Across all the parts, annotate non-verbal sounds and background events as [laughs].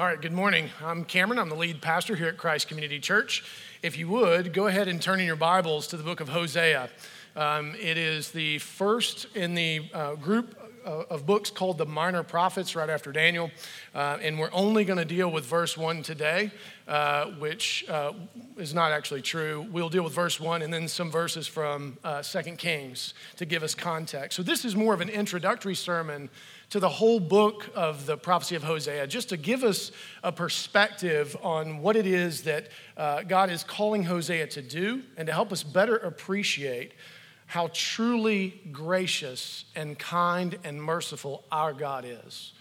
All right, good morning. I'm Cameron. I'm the lead pastor here at Christ Community Church. If you would, go ahead and turn in your Bibles to the book of Hosea. Um, it is the first in the uh, group uh, of books called the Minor Prophets, right after Daniel. Uh, and we're only going to deal with verse 1 today, uh, which uh, is not actually true. We'll deal with verse 1 and then some verses from uh, 2 Kings to give us context. So, this is more of an introductory sermon to the whole book of the prophecy of Hosea, just to give us a perspective on what it is that uh, God is calling Hosea to do and to help us better appreciate how truly gracious and kind and merciful our God is.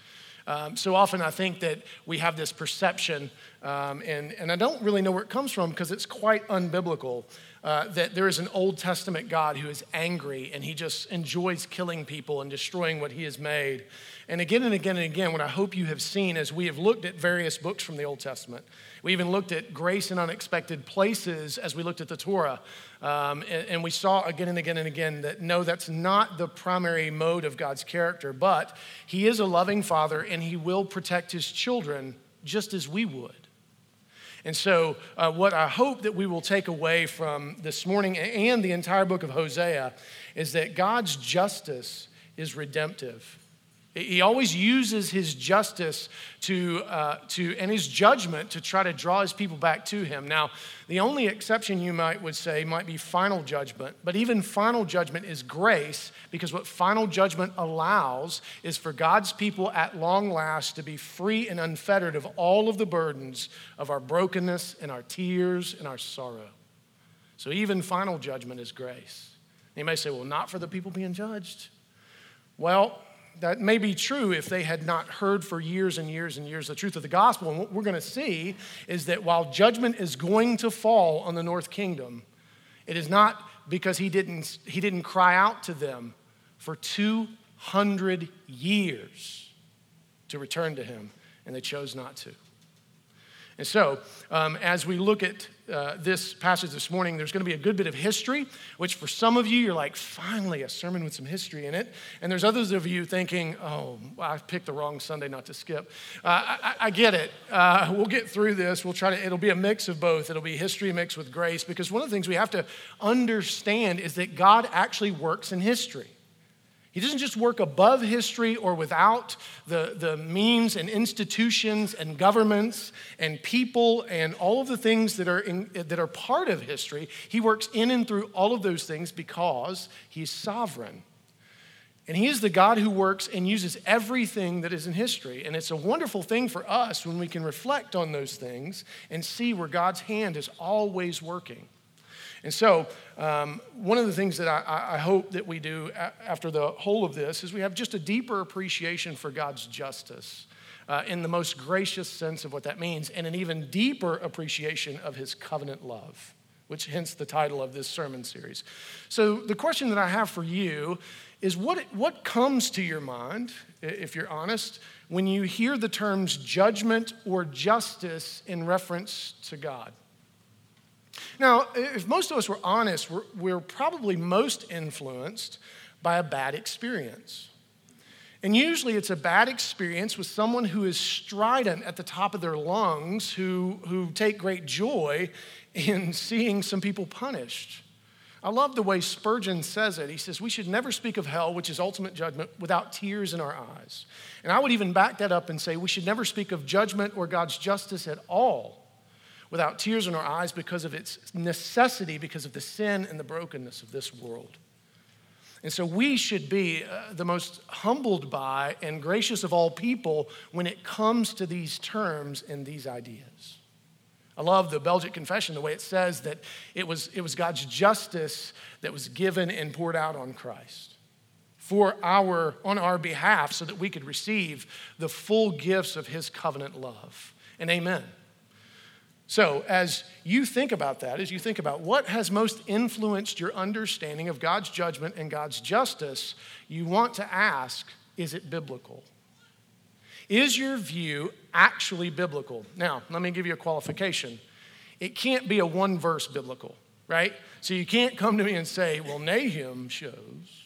Um, so often I think that we have this perception, um, and, and I don't really know where it comes from because it's quite unbiblical, uh, that there is an Old Testament God who is angry and he just enjoys killing people and destroying what he has made. And again and again and again, what I hope you have seen as we have looked at various books from the Old Testament, we even looked at grace in unexpected places as we looked at the Torah. Um, and, and, we saw again and again and again that no, that's not the primary mode of God's character, but He is a loving Father and He will protect His children just as we would. And so, uh, what I hope that we will take away from this morning and the entire book of Hosea is that God's justice is redemptive. He always uses his justice to, uh, to, and his judgment to try to draw his people back to him. Now, the only exception you might would say might be final judgment, but even final judgment is grace because what final judgment allows is for God's people at long last to be free and unfettered of all of the burdens of our brokenness and our tears and our sorrow. So even final judgment is grace. You may say, well, not for the people being judged. Well, that may be true if they had not heard for years and years and years the truth of the gospel. And what we're going to see is that while judgment is going to fall on the north kingdom, it is not because he didn't, he didn't cry out to them for 200 years to return to him, and they chose not to. And so, um, as we look at uh, this passage this morning, there's going to be a good bit of history, which for some of you, you're like, finally, a sermon with some history in it. And there's others of you thinking, oh, I picked the wrong Sunday not to skip. Uh, I, I, get it. Uh, we'll get through this. We'll try to, it'll be a mix of both. It'll be history mixed with grace, because one of the things we have to understand is that God actually works in history. He doesn't just work above history or without the, the means and institutions and governments and people and all of the things that are, in, that are part of history. He works in and through all of those things because he's sovereign. And he is the God who works and uses everything that is in history. And it's a wonderful thing for us when we can reflect on those things and see where God's hand is always working. And so, um, one of the things that I, I hope that we do a- after the whole of this is we have just a deeper appreciation for God's justice uh, in the most gracious sense of what that means, and an even deeper appreciation of his covenant love, which hence the title of this sermon series. So, the question that I have for you is what, what comes to your mind, if you're honest, when you hear the terms judgment or justice in reference to God? Now, if most of us were honest, we're, we're probably most influenced by a bad experience. And usually it's a bad experience with someone who is strident at the top of their lungs, who, who take great joy in [laughs] seeing some people punished. I love the way Spurgeon says it. He says, We should never speak of hell, which is ultimate judgment, without tears in our eyes. And I would even back that up and say, We should never speak of judgment or God's justice at all without tears in our eyes because of its necessity, because of the sin and the brokenness of this world. And so we should be uh, the most humbled by and gracious of all people when it comes to these terms and these ideas. I love the Belgic Confession, the way it says that it was, it was God's justice that was given and poured out on Christ for our, on our behalf so that we could receive the full gifts of his covenant love. And amen. So, as you think about that, as you think about what has most influenced your understanding of God's judgment and God's justice, you want to ask is it biblical? Is your view actually biblical? Now, let me give you a qualification. It can't be a one verse biblical, right? So you can't come to me and say, well, Nahum shows.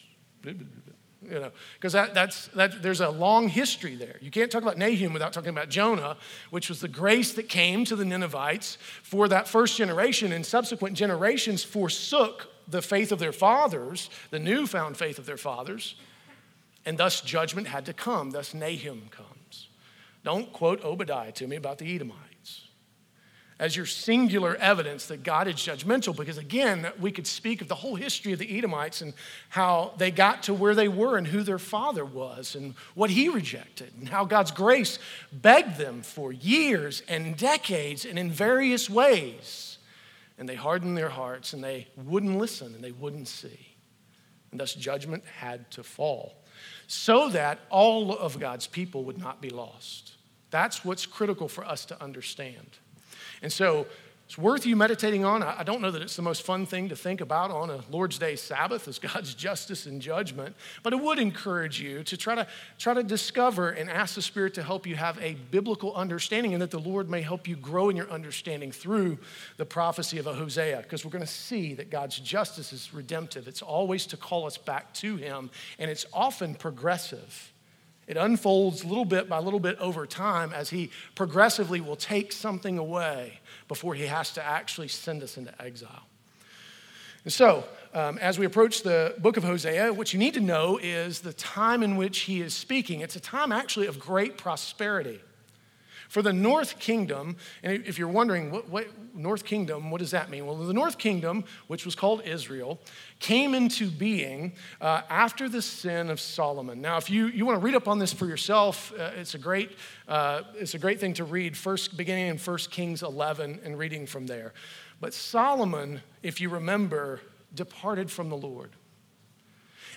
You know, because that, that's, that, there's a long history there. You can't talk about Nahum without talking about Jonah, which was the grace that came to the Ninevites for that first generation, and subsequent generations forsook the faith of their fathers, the newfound faith of their fathers, and thus judgment had to come. Thus Nahum comes. Don't quote Obadiah to me about the Edomites as your singular evidence that God is judgmental, because again, we could speak of the whole history of the Edomites and how they got to where they were and who their father was and what he rejected, and how God's grace begged them for years and decades and in various ways. And they hardened their hearts and they wouldn't listen and they wouldn't see. And thus, judgment had to fall so that all of God's people would not be lost. That's what's critical for us to understand. And so it's worth you meditating on. I don't know that it's the most fun thing to think about on a Lord's Day Sabbath as [laughs] God's justice and judgment, but it would encourage you to try to try to discover and ask the Spirit to help you have a biblical understanding and that the Lord may help you grow in your understanding through the prophecy of Hosea, because we're going to see that God's justice is redemptive. It's always to call us back to Him, and it's often progressive. It unfolds little bit by little bit over time as he progressively will take something away before he has to actually send us into exile. And so, um, as we approach the book of Hosea, what you need to know is the time in which he is speaking. It's a time actually of great prosperity. For the North Kingdom, and if you're wondering, what, what, North Kingdom, what does that mean? Well, the North Kingdom, which was called Israel, came into being uh, after the sin of Solomon. Now, if you, you want to read up on this for yourself, uh, it's, a great, uh, it's a great thing to read, first beginning in 1 Kings 11 and reading from there. But Solomon, if you remember, departed from the Lord.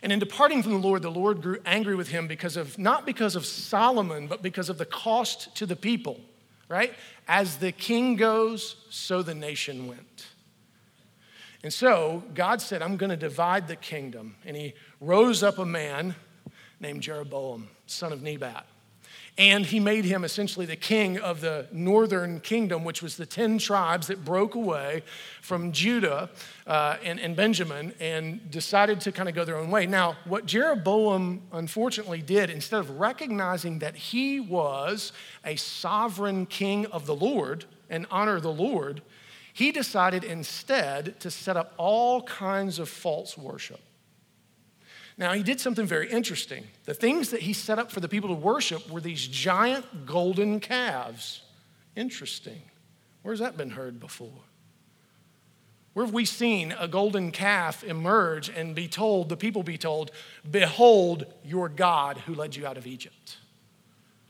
And in departing from the Lord, the Lord grew angry with him because of, not because of Solomon, but because of the cost to the people, right? As the king goes, so the nation went. And so God said, I'm going to divide the kingdom. And he rose up a man named Jeroboam, son of Nebat. And he made him essentially the king of the northern kingdom, which was the 10 tribes that broke away from Judah uh, and, and Benjamin and decided to kind of go their own way. Now, what Jeroboam unfortunately did, instead of recognizing that he was a sovereign king of the Lord and honor the Lord, he decided instead to set up all kinds of false worship. Now, he did something very interesting. The things that he set up for the people to worship were these giant golden calves. Interesting. Where's that been heard before? Where have we seen a golden calf emerge and be told, the people be told, Behold your God who led you out of Egypt?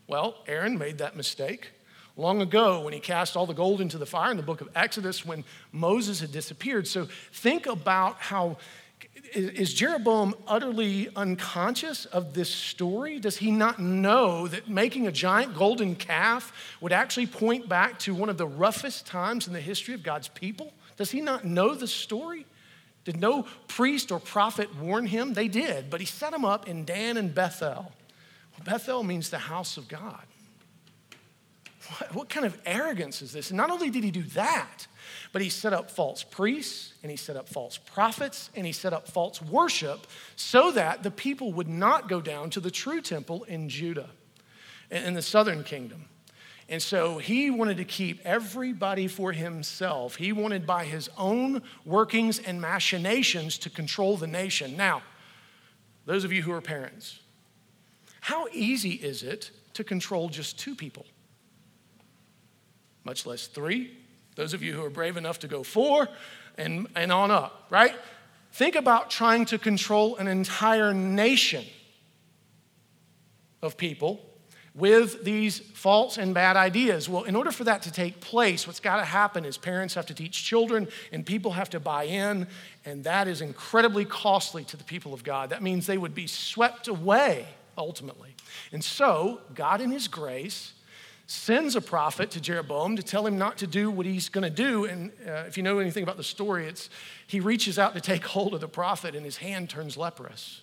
Well, Aaron made that mistake long ago when he cast all the gold into the fire in the book of Exodus when Moses had disappeared. So think about how is Jeroboam utterly unconscious of this story? Does he not know that making a giant golden calf would actually point back to one of the roughest times in the history of God's people? Does he not know the story? Did no priest or prophet warn him? They did, but he set them up in Dan and Bethel. Well, Bethel means the house of God. What, what kind of arrogance is this? And not only did he do that, but he set up false priests and he set up false prophets and he set up false worship so that the people would not go down to the true temple in Judah, in the southern kingdom. And so he wanted to keep everybody for himself. He wanted by his own workings and machinations to control the nation. Now, those of you who are parents, how easy is it to control just two people? Much less three, those of you who are brave enough to go four and, and on up, right? Think about trying to control an entire nation of people with these false and bad ideas. Well, in order for that to take place, what's got to happen is parents have to teach children and people have to buy in, and that is incredibly costly to the people of God. That means they would be swept away ultimately. And so, God, in His grace, sends a prophet to Jeroboam to tell him not to do what he's going to do. And uh, if you know anything about the story, it's he reaches out to take [laughs] hold of the prophet and his hand turns leprous.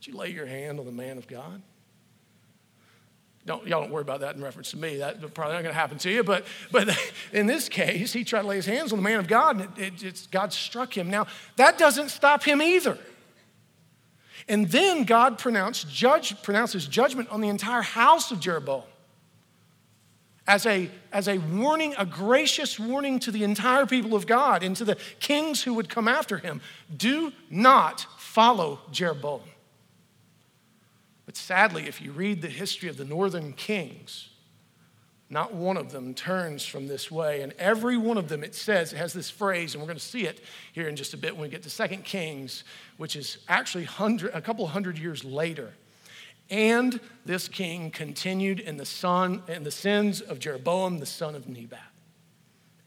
Did you lay your hand on the man of God? Don't, y'all don't worry about that in reference to me. That's probably not going to happen to you. But, but [laughs] in this case, he tried to lay his hands on the man of God, and it, it, God struck him. Now, that doesn't stop him either. And then God pronounced judge, pronounces judgment on the entire house of Jeroboam as a, as a warning, a gracious warning to the entire people of God and to the kings who would come after him. Do not follow Jeroboam. But sadly, if you read the history of the northern kings, not one of them turns from this way. And every one of them, it says, it has this phrase, and we're going to see it here in just a bit when we get to Second Kings, which is actually hundred, a couple hundred years later. And this king continued in the son in the sins of Jeroboam, the son of Nebat.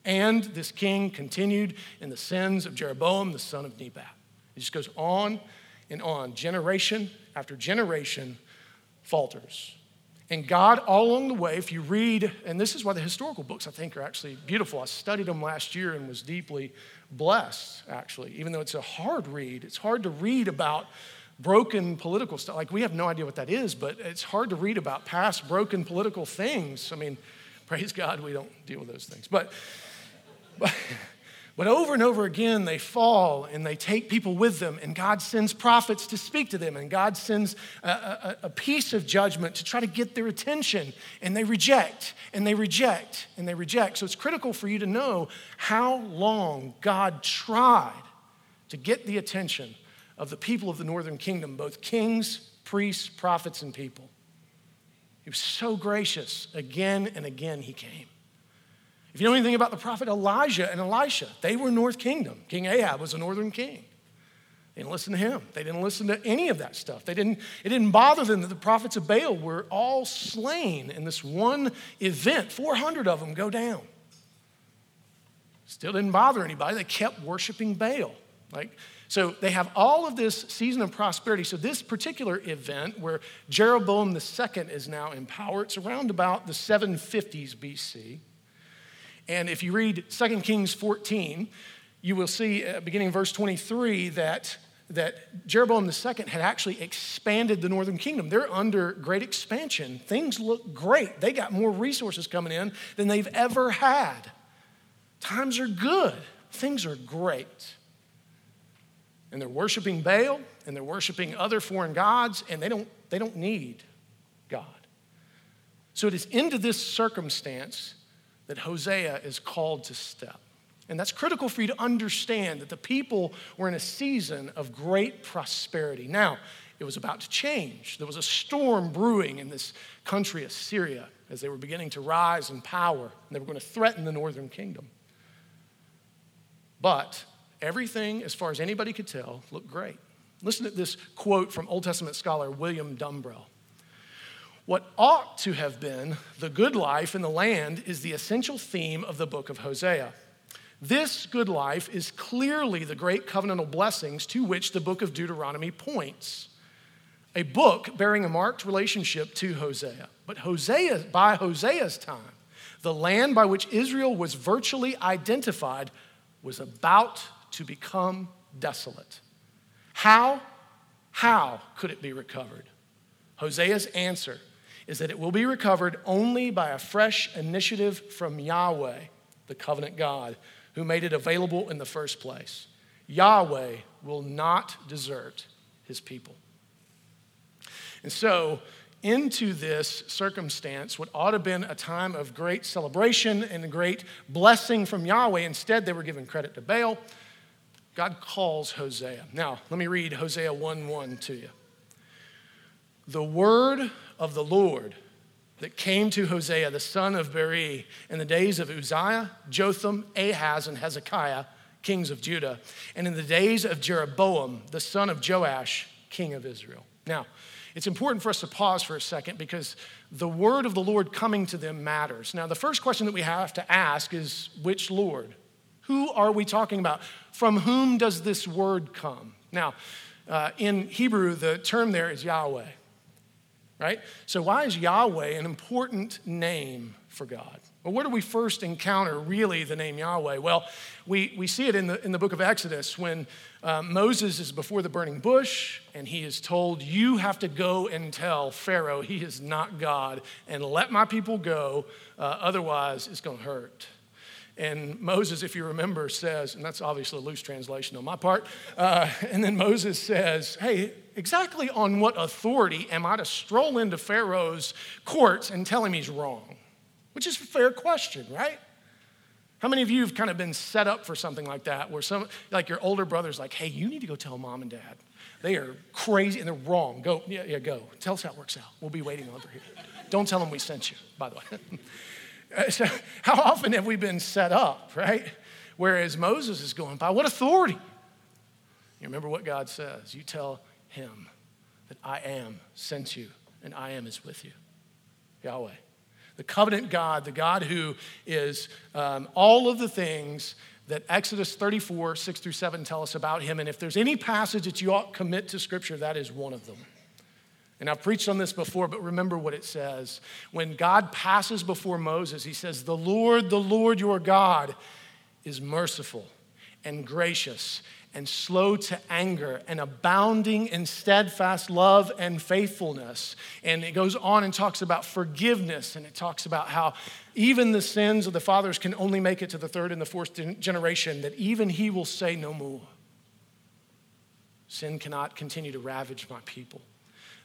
And this king continued in the sins of Jeroboam, the son of Nebat. It just goes on and on. Generation after generation falters. And God, all along the way, if you read, and this is why the historical books I think are actually beautiful. I studied them last year and was deeply blessed, actually. Even though it's a hard read, it's hard to read about broken political stuff. Like, we have no idea what that is, but it's hard to read about past broken political things. I mean, [laughs] praise God, we don't deal with those things. But, [laughs] but, but over and over again, they fall and they take people with them, and God sends prophets to speak to them, and God sends a, a, a piece of judgment to try to get their attention, and they reject, and they reject, and they reject. So it's critical for you to know how long God tried to get the attention of the people of the northern kingdom, both kings, priests, prophets, and people. He was so gracious. Again and again, he came. If you know anything about the prophet Elijah and Elisha, they were North Kingdom. King Ahab was a northern king. They didn't listen to him. They didn't listen to any of that stuff. They didn't, it didn't bother them that the prophets of Baal were all slain in this one event. 400 of them go down. Still didn't bother anybody. They kept worshiping Baal. Like so they have all of this season of prosperity. So this particular event where Jeroboam II is now in power, it's around about the 750s BC. And if you read 2 Kings 14, you will see, uh, beginning verse 23, that, that Jeroboam II had actually expanded the northern kingdom. They're under great expansion. Things look great. They got more resources coming in than they've ever had. Times are good, things are great and they're worshiping Baal and they're worshiping other foreign gods and they don't, they don't need God. So it is into this circumstance that Hosea is called to step. And that's critical for you to understand that the people were in a season of great prosperity. Now, it was about to change. There was a storm brewing in this country, Assyria, as they were beginning to rise in power, and they were going to threaten the northern kingdom. But everything, as far as anybody could tell, looked great. Listen to this quote from Old Testament scholar William Dumbrell. What ought to have been the good life in the land is the essential theme of the book of Hosea. This good life is clearly the great covenantal blessings to which the book of Deuteronomy points. A book bearing a marked relationship to Hosea. But Hosea, by Hosea's time, the land by which Israel was virtually identified was about to become desolate. How? How could it be recovered? Hosea's answer is that it will be recovered only by a fresh initiative from Yahweh, the covenant God, who made it available in the first place. Yahweh will not desert his people. And so, into this circumstance, what ought to have been a time of great celebration and great blessing from Yahweh, instead, they were giving credit to Baal God calls Hosea. Now, let me read Hosea 1 1 to you. The word of the Lord that came to Hosea, the son of Beeri, in the days of Uzziah, Jotham, Ahaz, and Hezekiah, kings of Judah, and in the days of Jeroboam, the son of Joash, king of Israel. Now, it's important for us to pause for a second because the word of the Lord coming to them matters. Now, the first question that we have to ask is which Lord? Who are we talking about? From whom does this word come? Now, uh, in Hebrew, the term there is Yahweh, right? So, why is Yahweh an important name for God? Well, where do we first encounter really the name Yahweh? Well, we, we see it in the, in the book of Exodus when uh, Moses is before the burning bush and he is told, You have to go and tell Pharaoh he is not God and let my people go, uh, otherwise it's going to hurt. And Moses, if you remember, says, and that's obviously a loose translation on my part, uh, and then Moses says, Hey, exactly on what authority am I to stroll into Pharaoh's courts and tell him he's wrong? Which is a fair question, right? How many of you have kind of been set up for something like that, where some, like your older brother's like, hey, you need to go tell mom and dad. They are crazy and they're wrong. Go, yeah, yeah, go. Tell us how it works out. We'll be waiting over here. Don't tell them we sent you, by the way. [laughs] so, [laughs] how often have we been set up, right? Whereas Moses is going, by what authority? You remember what God says. You tell him that I am sent you and I am is with you. Yahweh the covenant God, the God who is um, all of the things that Exodus 34, 6 through 7 tell us about him. And if there's any passage that you ought to commit to Scripture, that is one of them. And I've preached on this before, but remember what it says. When God passes before Moses, he says, The Lord, the Lord your God is merciful and gracious and slow to anger and abounding in steadfast love and faithfulness. And it goes on and talks about forgiveness and it talks about how even the sins of the fathers can only make it to the third and the fourth generation, that even he will say no more. Sin cannot continue to ravage my people.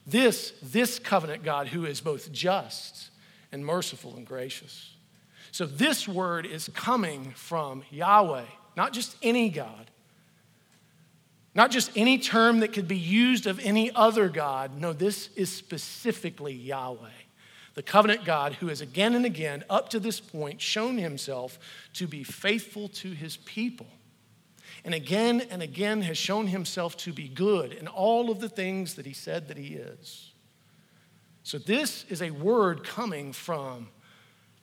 This, this covenant God who is both just and merciful and gracious. So this word is coming from Yahweh, not just any God not just any term that could be used of any other God. No, this is specifically Yahweh, the covenant God who has again and again, up to this point, shown himself to be faithful to his people. And again and again has shown himself to be good in all of the things that he said that he is. So, this is a word coming from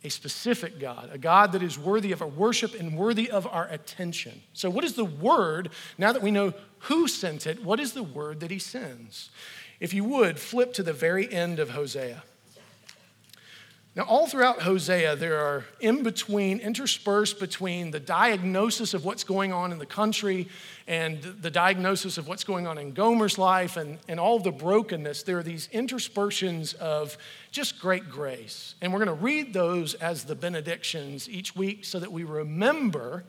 a specific God, a God that is worthy of our worship and worthy of our attention. So, what is the word, now that we know who sent it, what is the word that he sends? If you would, flip to the very end of Hosea. Now, all throughout Hosea, there are in between, interspersed between the diagnosis of what's going on in the country and the diagnosis of what's going on in Gomer's life and, and all the brokenness, there are these interspersions of just great grace. And we're going to read those as the benedictions each week so that we remember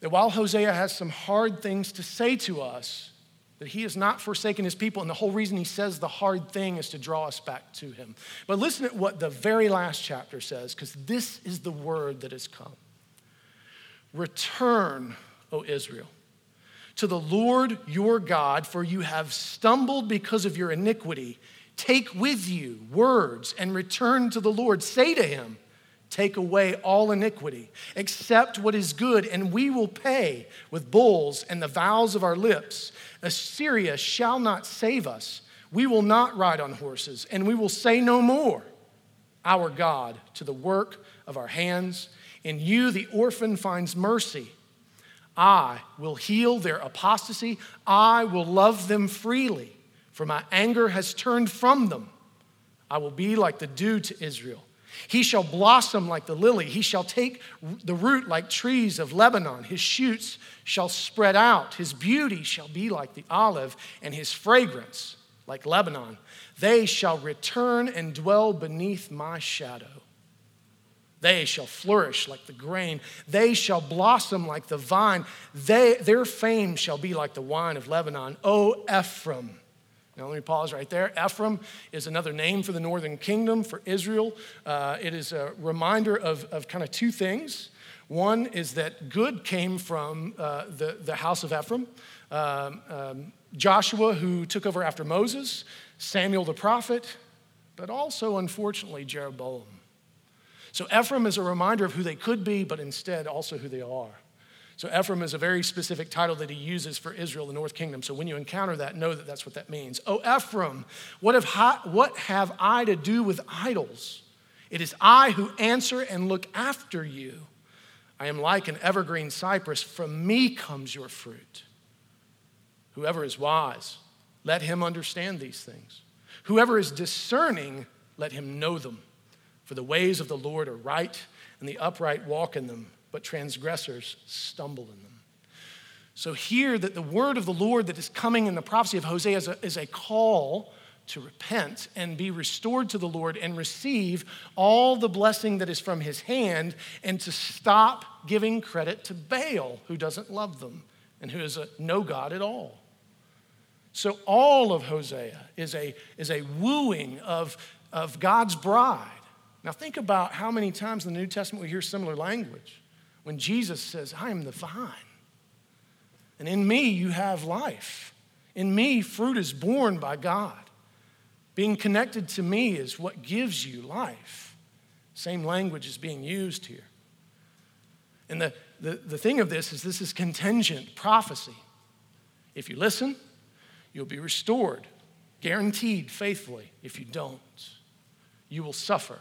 that while Hosea has some hard things to say to us, that he has not forsaken his people. And the whole reason he says the hard thing is to draw us back to him. But listen at what the very last chapter says, because this is the word that has come. Return, O Israel, to the Lord your God, for you have stumbled because of your iniquity. Take with you words and return to the Lord. Say to him, take away all iniquity, accept what is good, and we will pay with bulls and the vows of our lips. Assyria shall not save us. We will not ride on horses, and we will say no more, Our God, to the work of our hands. In you the orphan finds mercy. I will heal their apostasy. I will love them freely, for my anger has turned from them. I will be like the dew to Israel he shall blossom like the lily. He shall take the root like trees of Lebanon. His shoots shall spread out. His beauty shall be like the olive, and his fragrance like Lebanon. They shall return and dwell beneath my shadow. They shall flourish like the grain. They shall blossom like the vine. They, their fame shall be like the wine of Lebanon. O Ephraim, now, let me pause right there. Ephraim is another name for the northern kingdom, for Israel. Uh, it is a reminder of, of kind of two things. One is that good came from uh, the, the house of Ephraim. Um, um, Joshua, who took over after Moses, Samuel the prophet, but also, unfortunately, Jeroboam. So, Ephraim is a reminder of who they could be, but instead also who they are. So Ephraim is a very specific title that he uses for Israel, the north kingdom. So when you encounter that, know that that's what that means. Oh, Ephraim, what have, what have I to do with idols? It is I who answer and look after you. I am like an evergreen cypress. From me comes your fruit. Whoever is wise, let him understand these things. Whoever is discerning, let him know them. For the ways of the Lord are right, and the upright walk in them but transgressors stumble in them. So, here that the word of the Lord that is coming in the prophecy of Hosea is a, is a call to repent and be restored to the Lord and receive all the blessing that is from his hand and to stop giving credit to Baal, who doesn't love them and who is a no God at all. So all of Hosea is a, is a wooing of, of God's bride. Now think about how many times in the New Testament we hear similar language. When Jesus says, I am the vine, and in me you have life. In me, fruit is born by God. Being connected to me is what gives you life. Same language is being used here. And the, the, the thing of this is this is contingent prophecy. If you listen, you'll be restored, guaranteed faithfully. If you don't, you will suffer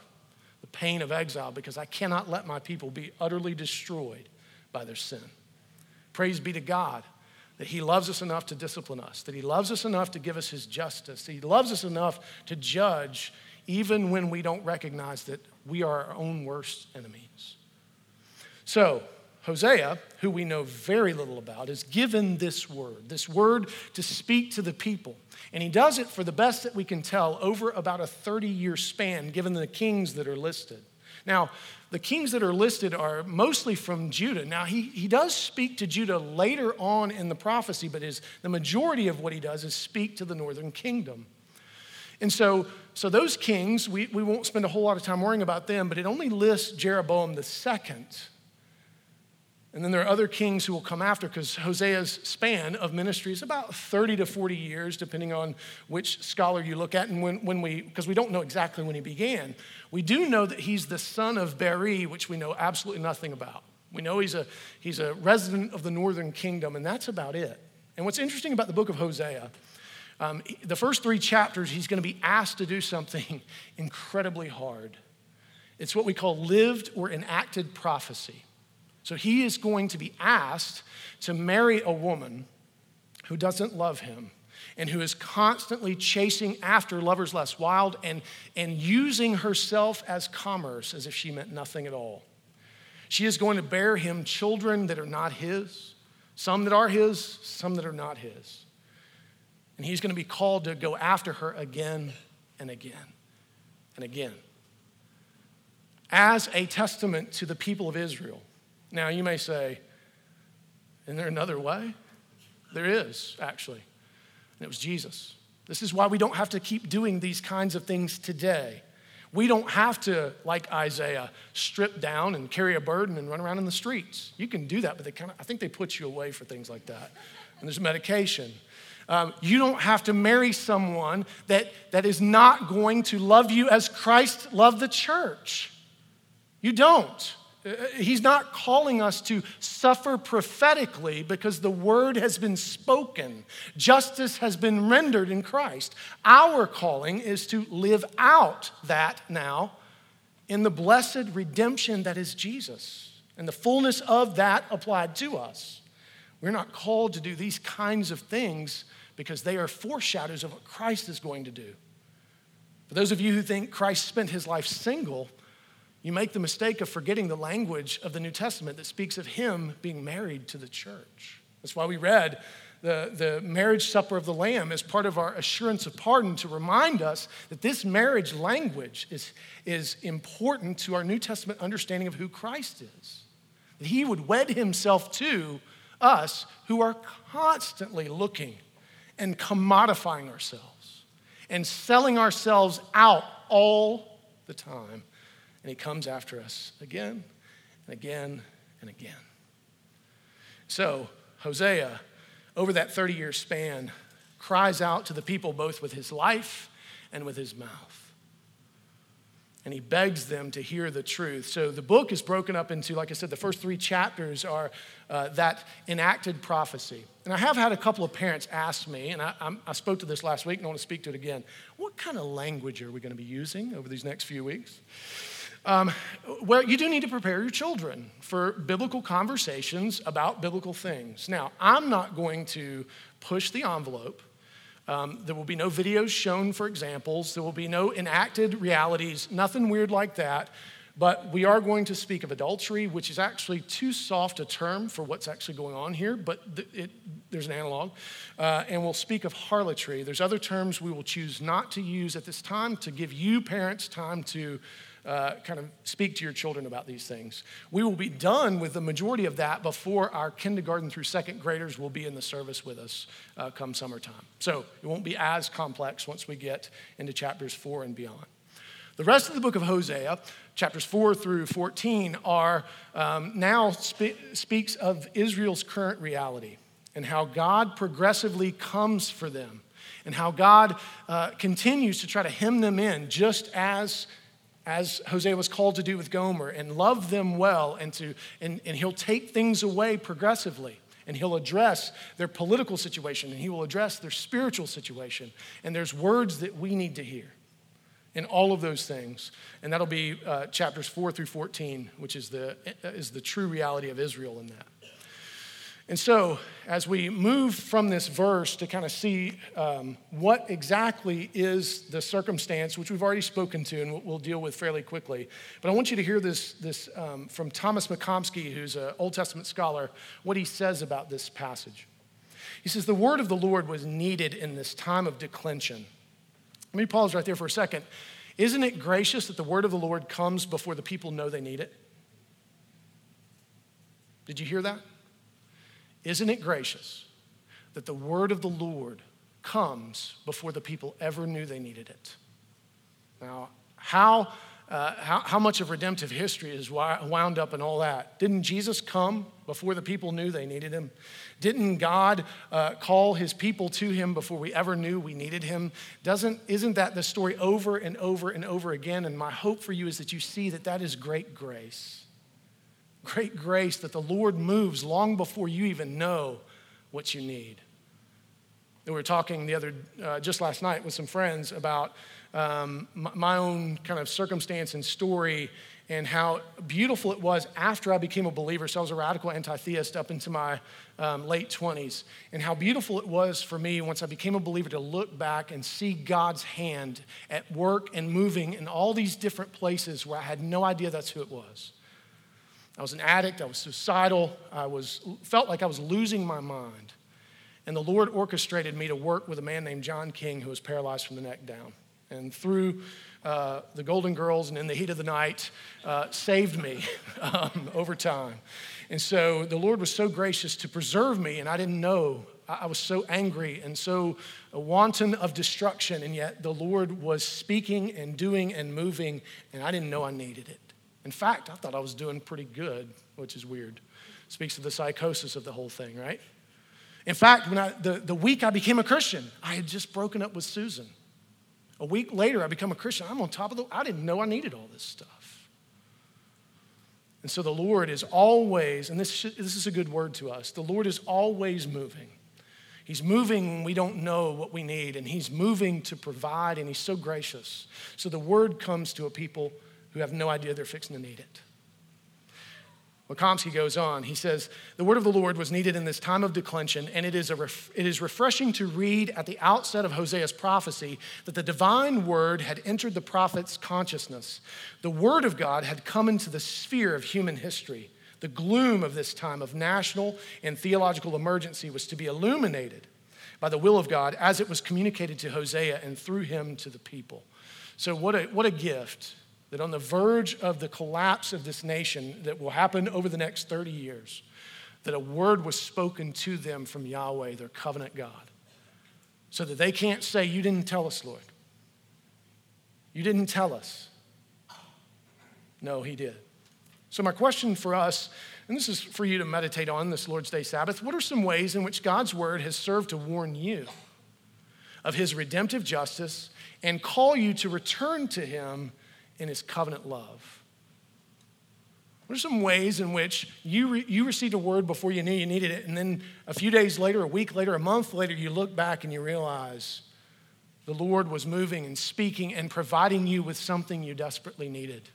the pain of exile because I cannot let my people be utterly destroyed by their sin. Praise be to God that He loves us enough to discipline us, that He loves us enough to give us His justice, that He loves us enough to judge even when we don't recognize that we are our own worst enemies. So, Hosea, who we know very little about, is given this word, this word to speak to the people. And he does it for the best that we can tell over about a 30 year span, given the kings that are listed. Now, the kings that are listed are mostly from Judah. Now, he, he does speak to Judah later on in the prophecy, but his, the majority of what he does is speak to the northern kingdom. And so, so those kings, we, we won't spend a whole lot of time worrying about them, but it only lists Jeroboam the second and then there are other kings who will come after because Hosea's span of ministry is about 30 to 40 years, depending on which scholar you look at. And when, when we, because we don't know exactly when he began, we do know that he's the son of Beeri, which we know absolutely nothing about. We know he's a, he's a resident of the northern kingdom, and that's about it. And what's interesting about the book of Hosea, um, the first three chapters, he's going to be asked to do something [laughs] incredibly hard. It's what we call lived or enacted prophecy. So he is going to be asked to marry a woman who doesn't love him and who is constantly chasing after lovers less wild and, and using herself as commerce as if she meant nothing at all. She is going to bear him children that are not his, some that are his, some that are not his. And he's going to be called to go after her again and again and again. As a testament to the people of Israel, now, you may say, Isn't there another way? There is, actually. And it was Jesus. This is why we don't have to keep doing these kinds of things today. We don't have to, like Isaiah, strip down and carry a burden and run around in the streets. You can do that, but they kind of, I think they put you away for things like that. And there's medication. Um, you don't have to marry someone that, that is not going to love you as Christ loved the church. You don't. Uh, he's not calling us to suffer prophetically because the word has been spoken. Justice has been rendered in Christ. Our calling is to live out that now in the blessed redemption that is Jesus and the fullness of that applied to us. We're not called to do these kinds of things because they are foreshadows of what Christ is going to do. For those of you who think Christ spent his life single, you make the mistake of forgetting the language of the New Testament that speaks of him being married to the church. That's why we read the, the marriage supper of the Lamb as part of our assurance of pardon to remind us that this marriage language is, is important to our New Testament understanding of who Christ is. That he would wed himself to us who are constantly looking and commodifying ourselves and selling ourselves out all the time and he comes after us again and again and again. So, Hosea, over that 30 year span, cries out to the people both with his life and with his mouth. And he begs them to hear the truth. So the book is broken up into, like I said, the first three chapters are uh, that enacted prophecy. And I have had a couple of parents ask me, and I, I spoke to this last week and I want to speak to it again. What kind of language are we going to be using over these next few weeks? Um, well, you do need to prepare your children for biblical conversations about biblical things. Now, I'm not going to push the envelope. Um, there will be no videos shown for examples. There will be no enacted realities, nothing weird like that. But we are going to speak of adultery, which is actually too soft a term for what's actually going on here, but th- it, there's an analog. Uh, and we'll speak of harlotry. There's other terms we will choose not to use at this time to give you parents time to uh, kind of speak to your children about these things. We will be done with the majority of that before our kindergarten through second graders will be in the service with us uh, come summertime. So it won't be as complex once we get into chapters four and beyond. The rest of the book of Hosea, chapters 4 through 14, are um, now spe- speaks of Israel's current reality and how God progressively comes for them and how God uh, continues to try to hem them in just as as Hosea was called to do with Gomer, and love them well, and, to, and, and he'll take things away progressively. And he'll address their political situation, and he will address their spiritual situation. And there's words that we need to hear in all of those things. And that'll be uh, chapters 4 through 14, which is the, is the true reality of Israel in that. And so, as we move from this verse to kind of see um, what exactly is the circumstance, which we've already spoken to and we'll deal with fairly quickly, but I want you to hear this, this um, from Thomas McComiskey, who's an Old Testament scholar, what he says about this passage. He says, The word of the Lord was needed in this time of declension let me pause right there for a second. Isn't it gracious that the word of the Lord comes before the people know they need it? Did you hear that? Isn't it gracious that the word of the Lord comes before the people ever knew they needed it? Now, how uh, how, how, much of redemptive history is wound up in all that. Didn't Jesus come before the people knew they needed him? Didn't God uh, call his people to him before we ever knew we needed him? Doesn't, isn't that the story over and over and over again? And my hope for you is that you see that that is great grace. Great grace that the Lord moves long before you even know what you need. We were talking the other, uh, just last night with some friends about um, my own kind of circumstance and story and how beautiful it was after I became a believer. So I was a radical anti theist up into my um, late 20s. And how beautiful it was for me once I became a believer to look back and see God's hand at work and moving in all these different places where I had no idea that's who it was. I was an addict, I was suicidal, I was, felt like I was losing my mind. And the Lord orchestrated me to work with a man named John King who was paralyzed from the neck down and through uh, the Golden Girls and in the heat of the night uh, saved me [laughs] um, over time. And so the Lord was so gracious to preserve me, and I didn't know. I, I was so angry and so wanton of destruction, and yet the Lord was speaking and doing and moving, and I didn't know I needed it. In fact, I thought I was doing pretty good, which is weird. Speaks to the psychosis of the whole thing, right? In fact, when I, the, the week I became a Christian, I had just broken up with Susan. A week later, I become a Christian. I'm on top of the, I didn't know I needed all this stuff. And so the Lord is always, and this, this is a good word to us, the Lord is always moving. He's moving when we don't know what we need, and He's moving to provide, and He's so gracious. So the word comes to a people who have no idea they're fixing to need it. McComiskey goes on. He says, The word of the Lord was needed in this time of declension, and it is, a ref- it is refreshing to read at the outset of Hosea's prophecy that the divine word had entered the prophet's consciousness. The word of God had come into the sphere of human history. The gloom of this time of national and theological emergency was to be illuminated by the will of God as it was communicated to Hosea and through him to the people. So, what a, what a gift that on the verge of the collapse of this nation that will happen over the next 30 years, that a word was spoken to them from Yahweh, their covenant God, so that they can't say, You didn't tell us, Lord. You didn't tell us. No, He did. So, my question for us, and this is for you to meditate on this Lord's Day Sabbath what are some ways in which God's word has served to warn you of His redemptive justice and call you to return to Him? In his covenant love. What are some ways in which you, re- you received a word before you knew you needed it, and then a few days later, a week later, a month later, you look back and you realize the Lord was moving and speaking and providing you with something you desperately needed?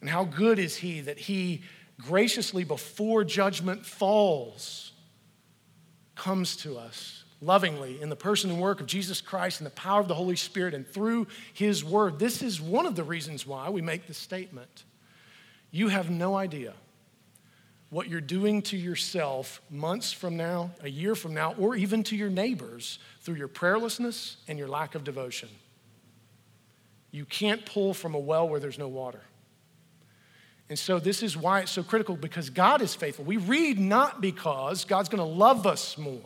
And how good is He that He graciously, before judgment falls, comes to us lovingly in the person and work of Jesus Christ and the power of the Holy Spirit and through His Word. This is one of the reasons why we make this statement. You have no idea what you're doing to yourself months from now, a year from now, or even to your neighbors through your prayerlessness and your lack of devotion. You can't pull from a well where there's no water. And so, this is why it's so critical because God is faithful. We read not because God's going to love us more,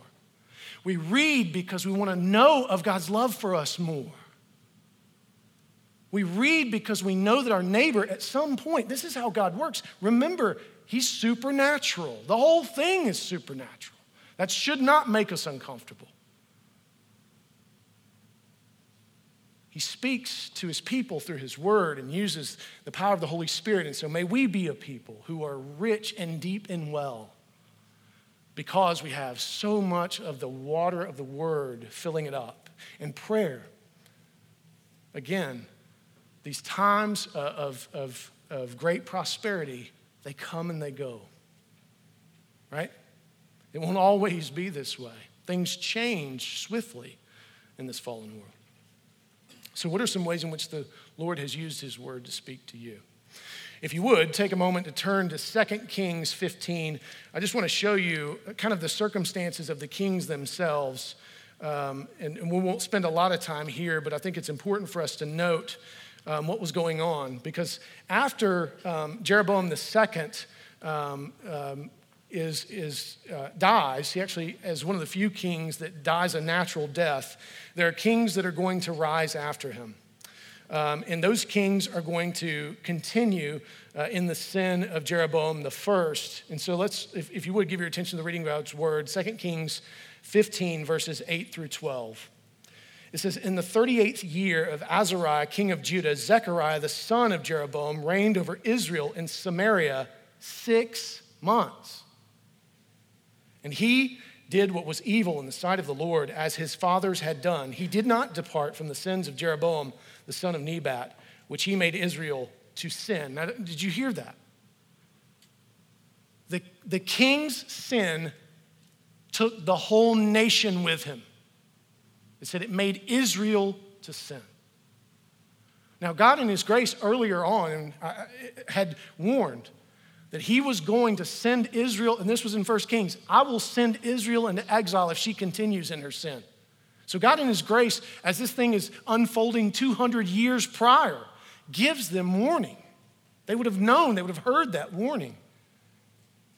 we read because we want to know of God's love for us more. We read because we know that our neighbor, at some point, this is how God works. Remember, He's supernatural. The whole thing is supernatural. That should not make us uncomfortable. He speaks to his people through his word and uses the power of the Holy Spirit. And so may we be a people who are rich and deep and well because we have so much of the water of the word filling it up. And prayer, again, these times uh, of, of, of great prosperity, they come and they go. Right? It won't always be this way. Things change swiftly in this fallen world. So, what are some ways in which the Lord has used his word to speak to you? If you would, take a moment to turn to 2 Kings 15. I just want to show you kind of the circumstances of the kings themselves. Um, and, and, we won't spend a lot of time here, but I think it's important for us to note um, what was going on. Because after um, Jeroboam II um, um, is, is, uh, dies, he actually is one of the few kings that dies a natural death. There are kings that are going to rise after him. Um, and those kings are going to continue uh, in the sin of Jeroboam the first. And so let's, if, if you would, give your attention to the reading of God's word, 2 Kings 15, verses 8 through 12. It says, In the 38th year of Azariah, king of Judah, Zechariah, the son of Jeroboam, reigned over Israel in Samaria six months. And he did what was evil in the sight of the Lord, as his fathers had done. He did not depart from the sins of Jeroboam, the son of Nebat, which he made Israel to sin. Now, did you hear that? The, the king's sin took the whole nation with him. It said it made Israel to sin. Now, God, in His grace, earlier on, had warned that He was going to send Israel, and this was in 1 Kings I will send Israel into exile if she continues in her sin. So, God, in His grace, as this thing is unfolding 200 years prior, gives them warning. They would have known, they would have heard that warning.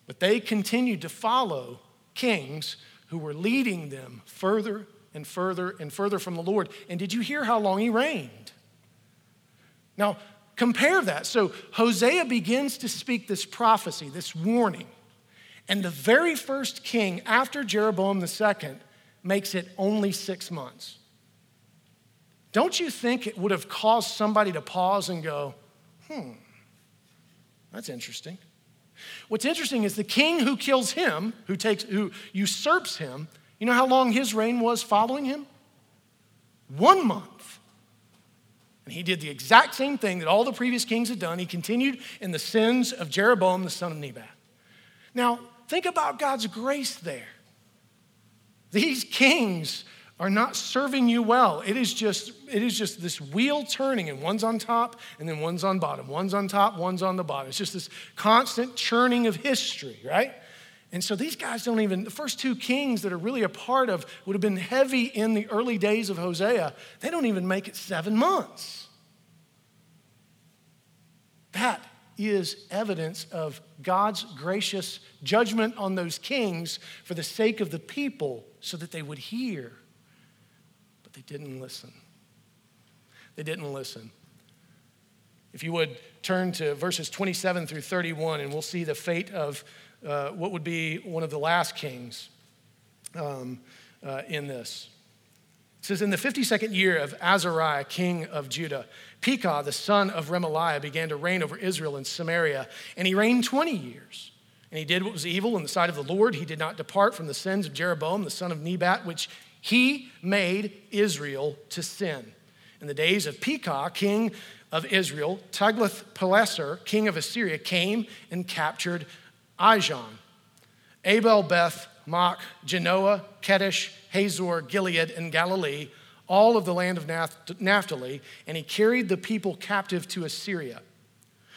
But they continued to follow kings who were leading them further and further and further from the Lord. And did you hear how long he reigned? Now, compare that. So, Hosea begins to speak this prophecy, this warning. And the very first king after Jeroboam II makes it only six months. Don't you think it would have caused somebody to pause and go, hmm, that's interesting? What's interesting is the king who kills him, who takes, who usurps him, you know how long his reign was following him? One month. And he did the exact same thing that all the previous kings had done. He continued in the sins of Jeroboam, the son of Nebat. Now, think about God's grace there. These kings are not serving you well. It is just it is just this wheel turning and one's on top and then one's on bottom. One's on top, one's on the bottom. It's just this constant churning of history, right? And so these guys don't even, the first two kings that are really a part of, would have been heavy in the early days of Hosea, they don't even make it seven months. That is evidence of God's gracious judgment on those kings for the sake of the people so that they would hear. But they didn't listen. They didn't listen. If you would turn to verses 27 through 31, and we'll see the fate of uh, what would be one of the last kings um, uh, in this. It says, In the 52nd year of Azariah, king of Judah, Pekah, the son of Remaliah, began to reign over Israel and Samaria, and he reigned 20 years. And he did what was evil in the sight of the Lord. He did not depart from the sins of Jeroboam, the son of Nebat, which he made Israel to sin. In the days of Pekah, king of Israel, Tiglath-Pileser, king of Assyria, came and captured Ijon, Abel Beth Maacah, Janoah, Kedesh, Hazor, Gilead, and Galilee, all of the land of Naphtali, and he carried the people captive to Assyria.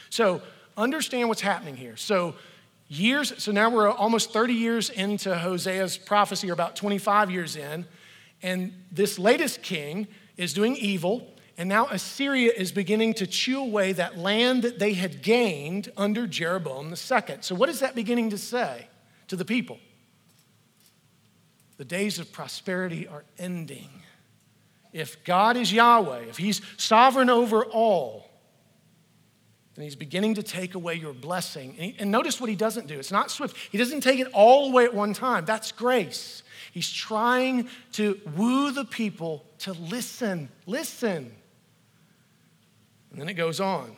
So understand what's happening here. So years, so now we're almost 30 years into Hosea's prophecy, or about 25 years in, and this latest king is doing evil, And now Assyria is beginning to chew away that land that they had gained under Jeroboam II. So, what is that beginning to say to the people? The days of prosperity are ending. If God is Yahweh, if He's sovereign over all, then He's beginning to take away your blessing. And, he, and notice what He doesn't do it's not swift, He doesn't take it all away at one time. That's grace. He's trying to woo the people to listen. Listen. And then it goes on.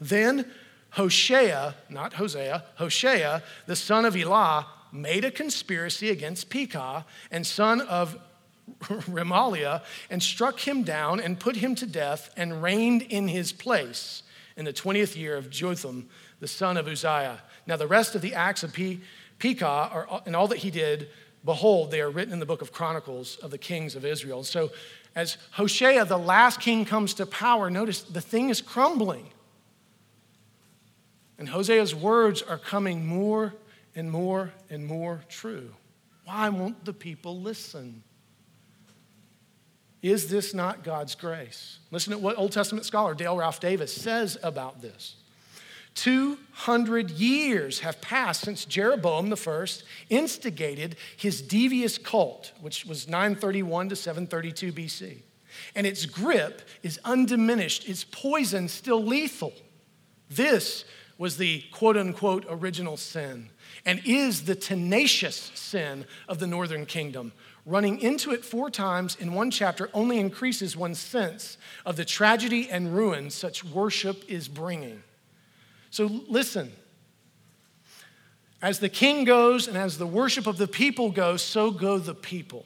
Then Hoshea, not Hosea, Hoshea, the son of Elah, made a conspiracy against Pekah and son of [laughs] Remaliah and struck him down and put him to death and reigned in his place in the 20th year of Jotham, the son of Uzziah. Now, the rest of the acts of Pekah are, and all that he did, behold, they are written in the book of Chronicles of the kings of Israel. So as Hoshea, the last king, comes to power, notice the thing is crumbling. And Hosea's words are coming more and more and more true. Why won't the people listen? Is this not God's grace? Listen to what Old Testament scholar Dale Ralph Davis says about this. 200 years have passed since Jeroboam first instigated his devious cult, which was 931 to 732 BC. And its grip is undiminished, its poison still lethal. This was the quote unquote original sin and is the tenacious sin of the northern kingdom. Running into it four times in one chapter only increases one's sense of the tragedy and ruin such worship is bringing. So listen. As the king goes and as the worship of the people goes, so go the people.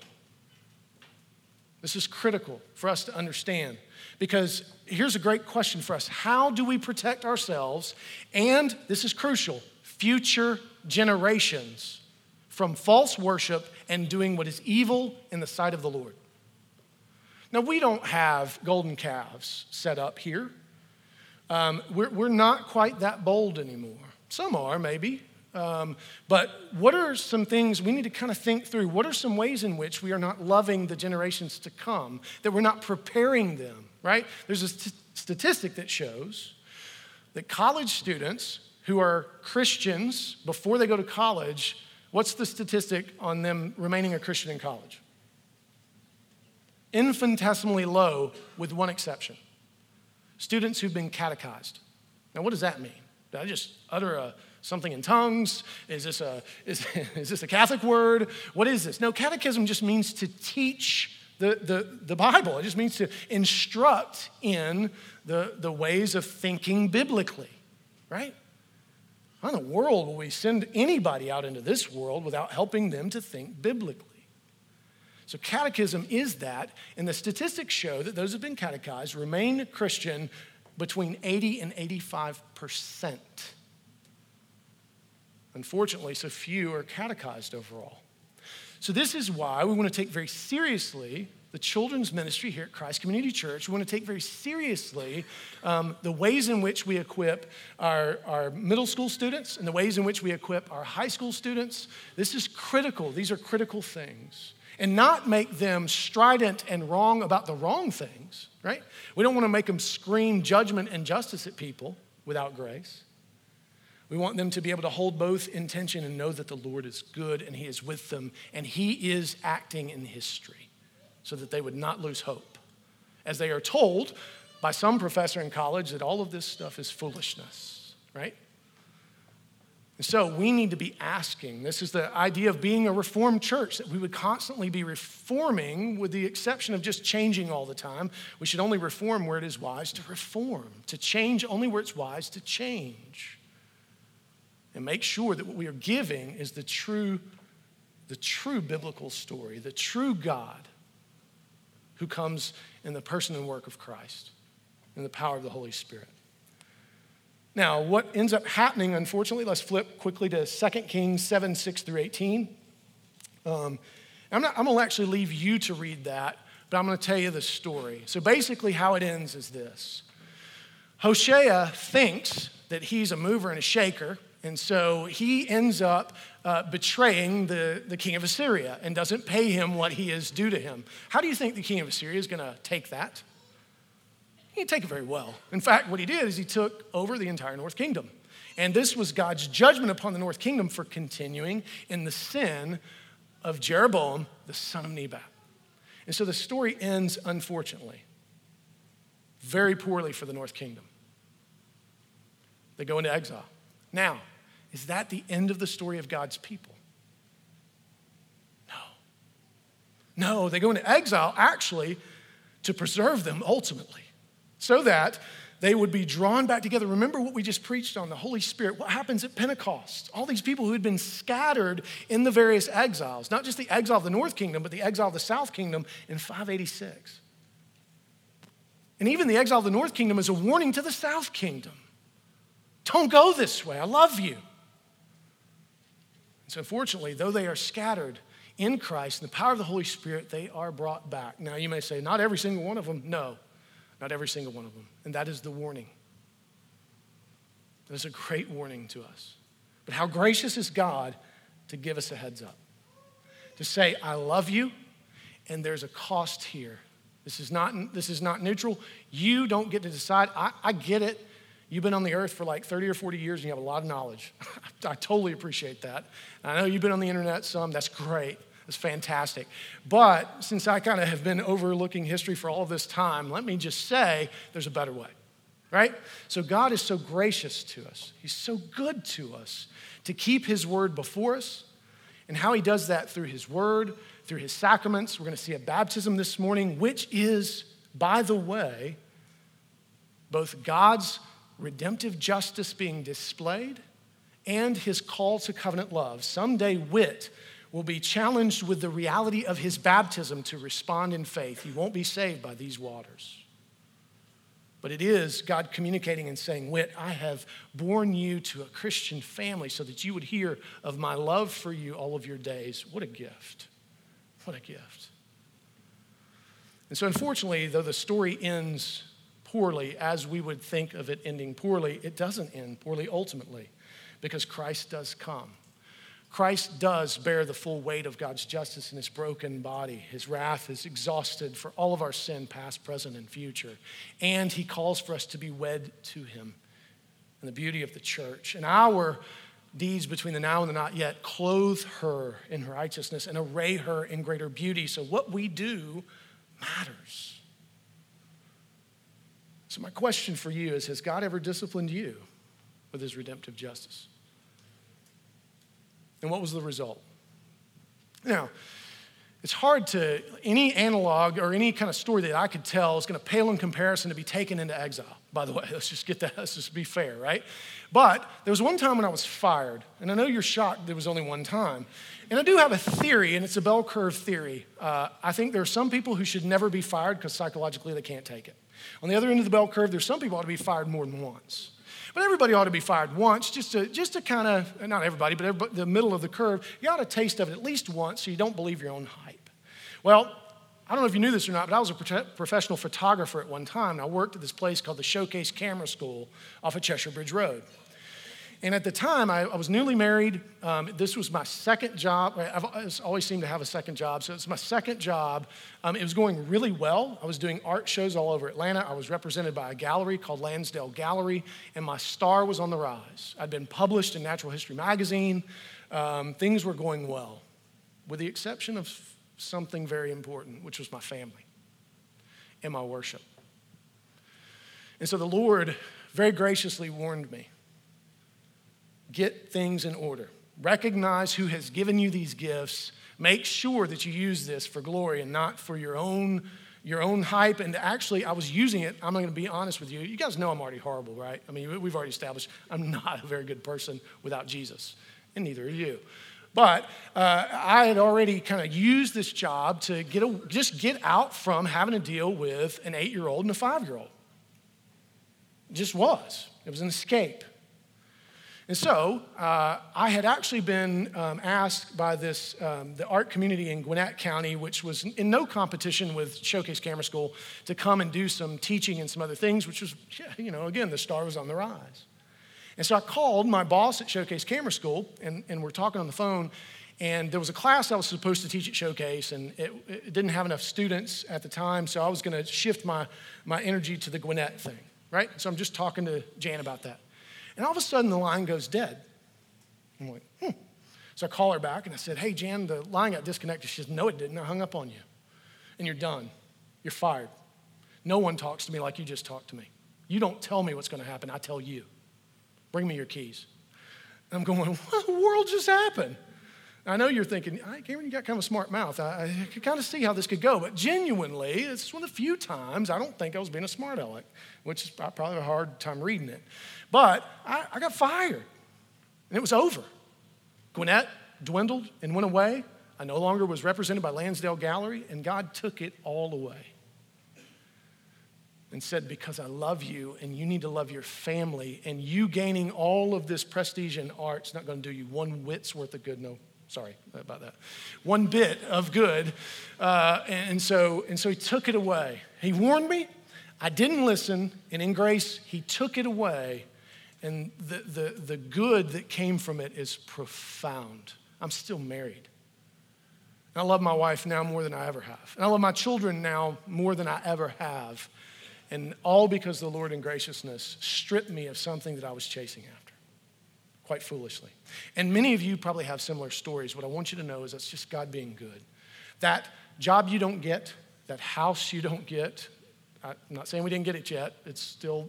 This is critical for us to understand because here's a great question for us How do we protect ourselves and, this is crucial, future generations from false worship and doing what is evil in the sight of the Lord? Now, we don't have golden calves set up here. Um, we're, we're not quite that bold anymore. Some are, maybe. Um, but what are some things we need to kind of think through? What are some ways in which we are not loving the generations to come, that we're not preparing them, right? There's a st- statistic that shows that college students who are Christians before they go to college, what's the statistic on them remaining a Christian in college? Infinitesimally low, with one exception students who've been catechized. Now, what does that mean? Did I just utter a, something in tongues? Is this, a, is, [laughs] is this a Catholic word? What is this? No, catechism just means to teach the, the, the Bible. It just means to instruct in the, the ways of thinking biblically, right? How in the world will we send anybody out into this world without helping them to think biblically? So, catechism is that, and the statistics show that those who have been catechized remain Christian between 80 and 85 percent. Unfortunately, so few are catechized overall. So, this is why we want to take very seriously the children's ministry here at Christ Community Church. We want to take very seriously um, the ways in which we equip our, our middle school students and the ways in which we equip our high school students. This is critical, these are critical things and not make them strident and wrong about the wrong things, right? We don't want to make them scream judgment and justice at people without grace. We want them to be able to hold both intention and know that the Lord is good and He is with them and He is acting in history so that they would not lose hope. As they are told by some professor in college that all of this stuff is foolishness, right? And so we need to be asking this is the idea of being a reformed church, that we would constantly be reforming with the exception of just changing all the time. We should only reform where it is wise to reform, to change only where it's wise to change. And make sure that what we are giving is the true, the true biblical story, the true God who comes in the person and work of Christ, in the power of the Holy Spirit. Now, what ends up happening, unfortunately, let's flip quickly to 2 Kings 7 6 through 18. Um, I'm, not, I'm going to actually leave you to read that, but I'm going to tell you the story. So basically, how it ends is this Hoshea thinks that he's a mover and a shaker, and so he ends up uh, betraying the, the king of Assyria and doesn't pay him what he is due to him. How do you think the king of Assyria is going to take that? he didn't take it very well. In fact, what he did is he took over the entire North Kingdom. And this was God's judgment upon the North Kingdom for continuing in the sin of Jeroboam, the son of Nebat. And so the story ends, unfortunately, very poorly for the North Kingdom. They go into exile. Now, is that the end of the story of God's people? No. No, they go into exile actually to preserve them ultimately, so that they would be drawn back together. Remember what we just preached on the Holy Spirit. What happens at Pentecost? All these people who had been scattered in the various exiles, not just the exile of the North Kingdom, but the exile of the South Kingdom in 586. And even the exile of the North Kingdom is a warning to the South Kingdom. Don't go this way. I love you. And so, unfortunately, though they are scattered in Christ and the power of the Holy Spirit, they are brought back. Now, you may say, not every single one of them. No, not every single one of them. And that is the warning. That is a great warning to us. But how gracious is God to give us a heads up, to say, I love you, and there's a cost here. This is not, this is not neutral. You don't get to decide. I, I get it. You've been on the earth for like 30 or 40 years and you have a lot of knowledge. [laughs] I totally appreciate that. I know you've been on the internet some, that's great. That's fantastic. But since I kind of have been overlooking history for all this time, let me just say there's a better way, right? So God is so gracious to us, He's so good to us to keep His word before us. And how He does that through His word, through His sacraments. We're going to see a baptism this morning, which is, by the way, both God's redemptive justice being displayed and his call to covenant love. Someday, Whit will be challenged with the reality of his baptism to respond in faith. He won't be saved by these waters. But it is God communicating and saying, Whit, I have born you to a Christian family so that you would hear of my love for you all of your days. What a gift. What a gift. And so, unfortunately, though the story ends poorly as we would think of it ending poorly, it doesn't end poorly ultimately because Christ does come. Christ does bear the full weight of God's justice in his broken body. His wrath is exhausted for all of our sin, past, present, and future. And he calls for us to be wed to him and the beauty of the church. And our deeds between the now and the not yet clothe her in her righteousness and array her in greater beauty. So what we do matters. So, my question for you is Has God ever disciplined you with his redemptive justice? And what was the result? Now, it's hard to, any analog or any kind of story that I could tell is going to pale in comparison to be taken into exile. By the way, [laughs] let's just get that, let's just be fair, right? But there was one time when I was fired, and I know you're shocked there was only one time. And I do have a theory, and it's a bell curve theory. Uh, I think there are some people who should never be fired because psychologically they can't take it. On the other end of the bell curve, there's some people ought to be fired more than once. But everybody ought to be fired once, just to, just to kind of, not everybody, but everybody, the middle of the curve. You ought to taste of it at least once so you don't believe your own hype. Well, I don't know if you knew this or not, but I was a professional photographer at one time. And I worked at this place called the Showcase Camera School off of Cheshire Bridge Road. And at the time, I, I was newly married. Um, this was my second job. I've always seemed to have a second job. So it's my second job. Um, it was going really well. I was doing art shows all over Atlanta. I was represented by a gallery called Lansdale Gallery, and my star was on the rise. I'd been published in Natural History Magazine. Um, things were going well, with the exception of something very important, which was my family and my worship. And so the Lord very graciously warned me get things in order. Recognize who has given you these gifts. Make sure that you use this for glory and not for your own your own hype. And actually, I was using it. I'm going to be honest with you. You guys know I'm already horrible, right? I mean, we've already established I'm [laughs] not a very good person without Jesus, and neither are you. But uh, I had already kind of used this job to get a, just get out from having to deal with an eight year old and a five year old. Just was. It was an escape. And so uh, I had actually been um, asked by this, um, the art community in Gwinnett County, which was in no competition with Showcase Camera School, to come and do some teaching and some other things, which was, you know, again, the star was on the rise. And so I called my boss at Showcase Camera School, and, and we're talking on the phone, And there was a class I was supposed to teach at Showcase, and it, it didn't have enough students at the time, so I was to shift my, my energy to the Gwinnett thing, right? So I'm just talking to Jan about that. And all of a sudden, the line goes dead. I'm like, hmm. So I call her back and I said, hey, Jan, the line got disconnected. She says, no, it didn't. I hung up on you. And you're done. You're fired. No one talks to me like you just talked to me. You don't tell me what's going to happen. I tell you. Bring me your keys. And I'm going, what the world just happened? I know you're thinking, Cameron, you got kind of a smart mouth. I, I could kind of see how this could go, but genuinely, it's one of the few times I don't think I was being a smart aleck, which is probably a hard time reading it. But I, I got fired, and it was over. Gwinnett dwindled and went away. I no longer was represented by Lansdale Gallery, and God took it all away and said, Because I love you and you need to love your family, and you gaining all of this prestige in art is not going to do you one whit's worth of good. No, sorry about that. One bit of good. Uh, and, so, and so he took it away. He warned me. I didn't listen, and in grace, he took it away. And the, the, the good that came from it is profound. I'm still married. And I love my wife now more than I ever have. And I love my children now more than I ever have. And all because the Lord in graciousness stripped me of something that I was chasing after, quite foolishly. And many of you probably have similar stories. What I want you to know is that's just God being good. That job you don't get, that house you don't get, I'm not saying we didn't get it yet, it's still,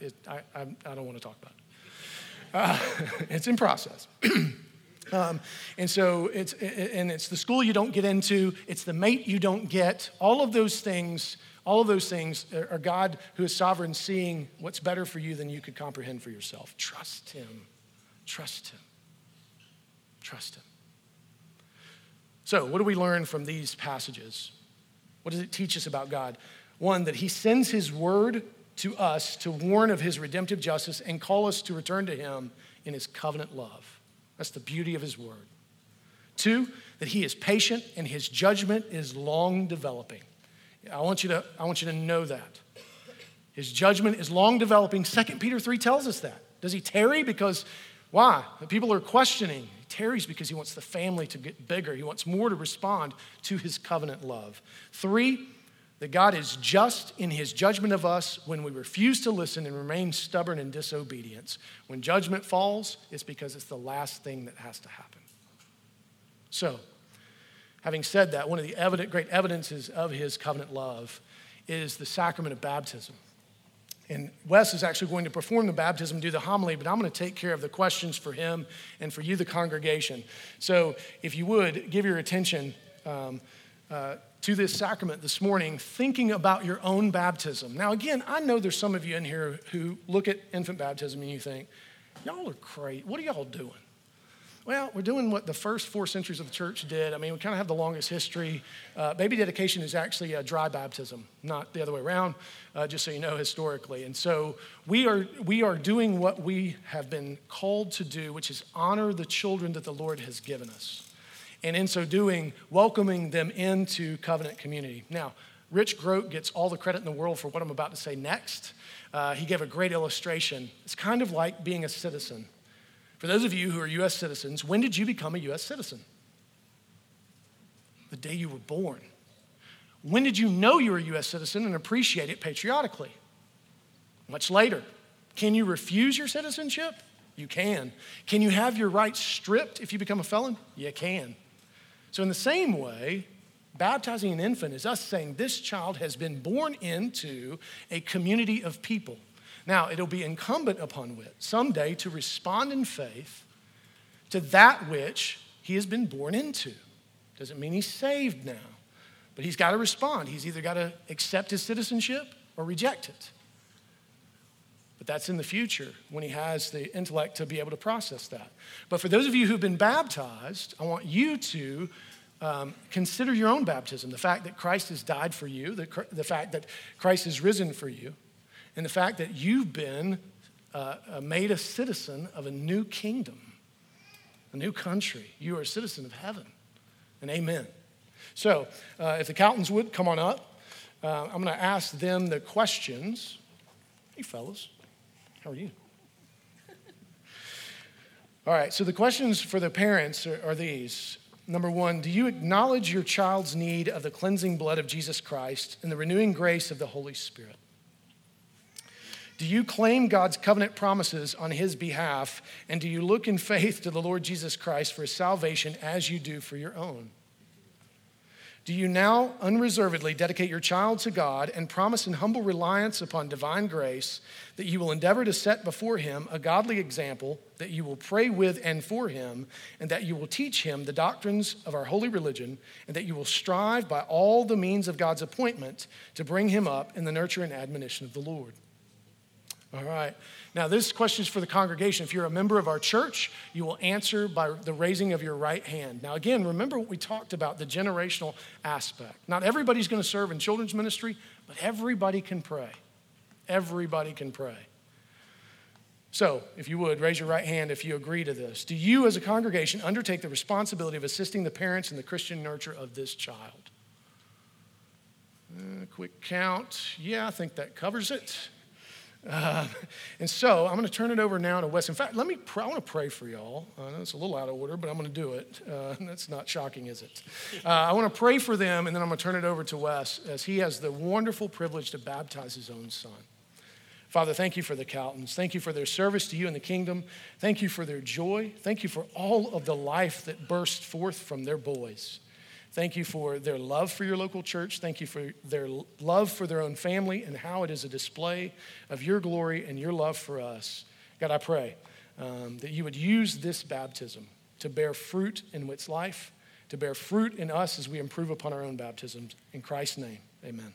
it, I, I, I, don't want to talk about it. Uh, [laughs] it's in process. [clears throat] Um, and so it's and it's the school you don't get into, it's the mate you don't get. All of those things all of those things are God who is sovereign, seeing what's better for you than you could comprehend for yourself. Trust Him. Trust Him. Trust Him. So, what do we learn from these passages? What does it teach us about God? One, that He sends His word to us to warn of His redemptive justice and call us to return to Him in His covenant love. That's the beauty of His word. Two, that He is patient and His judgment is long developing. I want you to, I want you to know that. His judgment is long developing. 2 Peter 3 tells us that. Does he tarry? Because why? People are questioning. He tarries because he wants the family to get bigger. He wants more to respond to his covenant love. Three, that God is just in his judgment of us when we refuse to listen and remain stubborn in disobedience. When judgment falls, it's because it's the last thing that has to happen. So, Having said that, one of the evident, great evidences of his covenant love is the sacrament of baptism. And Wes is actually going to perform the baptism, do the homily, but I'm going to take care of the questions for him and for you, the congregation. So if you would, give your attention um, uh, to this sacrament this morning, thinking about your own baptism. Now, again, I know there's some of you in here who look at infant baptism and you think, y'all are crazy. What are y'all doing? Well, we're doing what the first four centuries of the church did. I mean, we kind of have the longest history. Uh, baby dedication is actually a dry baptism, not the other way around, uh, just so you know historically. And so we are, we are doing what we have been called to do, which is honor the children that the Lord has given us. And in so doing, welcoming them into covenant community. Now, Rich Grote gets all the credit in the world for what I'm about to say next. Uh, he gave a great illustration. It's kind of like being a citizen. For those of you who are U.S. citizens, when did you become a U.S. citizen? The day you were born. When did you know you were a U.S. citizen and appreciate it patriotically? Much later. Can you refuse your citizenship? You can. Can you have your rights stripped if you become a felon? You can. So, in the same way, baptizing an infant is us saying this child has been born into a community of people now, it'll be incumbent upon Whit someday to respond in faith to that which he has been born into. Doesn't mean he's saved now, but he's got to respond. He's either got to accept his citizenship or reject it. But that's in the future when he has the intellect to be able to process that. But for those of you who've been baptized, I want you to um, consider your own baptism the fact that Christ has died for you, the, the fact that Christ has risen for you and the fact that you've been uh, uh, made a citizen of a new kingdom, a new country. You are a citizen of heaven. And amen. So, uh, if the Caltons would come on up, uh, I'm going to ask them the questions. Hey, fellas, how are you? [laughs] All right, so the questions for the parents are, are these Number one, do you acknowledge your child's need of the cleansing blood of Jesus Christ and the renewing grace of the Holy Spirit? Do you claim God's covenant promises on his behalf? And do you look in faith to the Lord Jesus Christ for salvation as you do for your own? Do you now unreservedly dedicate your child to God and promise in humble reliance upon divine grace that you will endeavor to set before him a godly example, that you will pray with and for him, and that you will teach him the doctrines of our holy religion, and that you will strive by all the means of God's appointment to bring him up in the nurture and admonition of the Lord? All right. Now, this question is for the congregation. If you're a member of our church, you will answer by the raising of your right hand. Now, again, remember what we talked about the generational aspect. Not everybody's going to serve in children's ministry, but everybody can pray. Everybody can pray. So, if you would, raise your right hand if you agree to this. Do you, as a congregation, undertake the responsibility of assisting the parents in the Christian nurture of this child? Uh, quick count. Yeah, I think that covers it. Uh, and so I'm going to turn it over now to Wes. In fact, let me. Pray, I want to pray for y'all. I know it's a little out of order, but I'm going to do it. Uh, [laughs] that's not shocking, is it? Uh, I want to pray for them, and then I'm going to turn it over to Wes as he has the wonderful privilege to baptize his own son. Father, thank you for the Caltons. Thank you for their service to you in the kingdom. Thank you for their joy. Thank you for all of the life that burst forth from their boys. Thank you for their love for your local church. Thank you for their love for their own family and how it is a display of your glory and your love for us. God, I pray um, that you would use this baptism to bear fruit in its life, to bear fruit in us as we improve upon our own baptisms. In Christ's name, amen.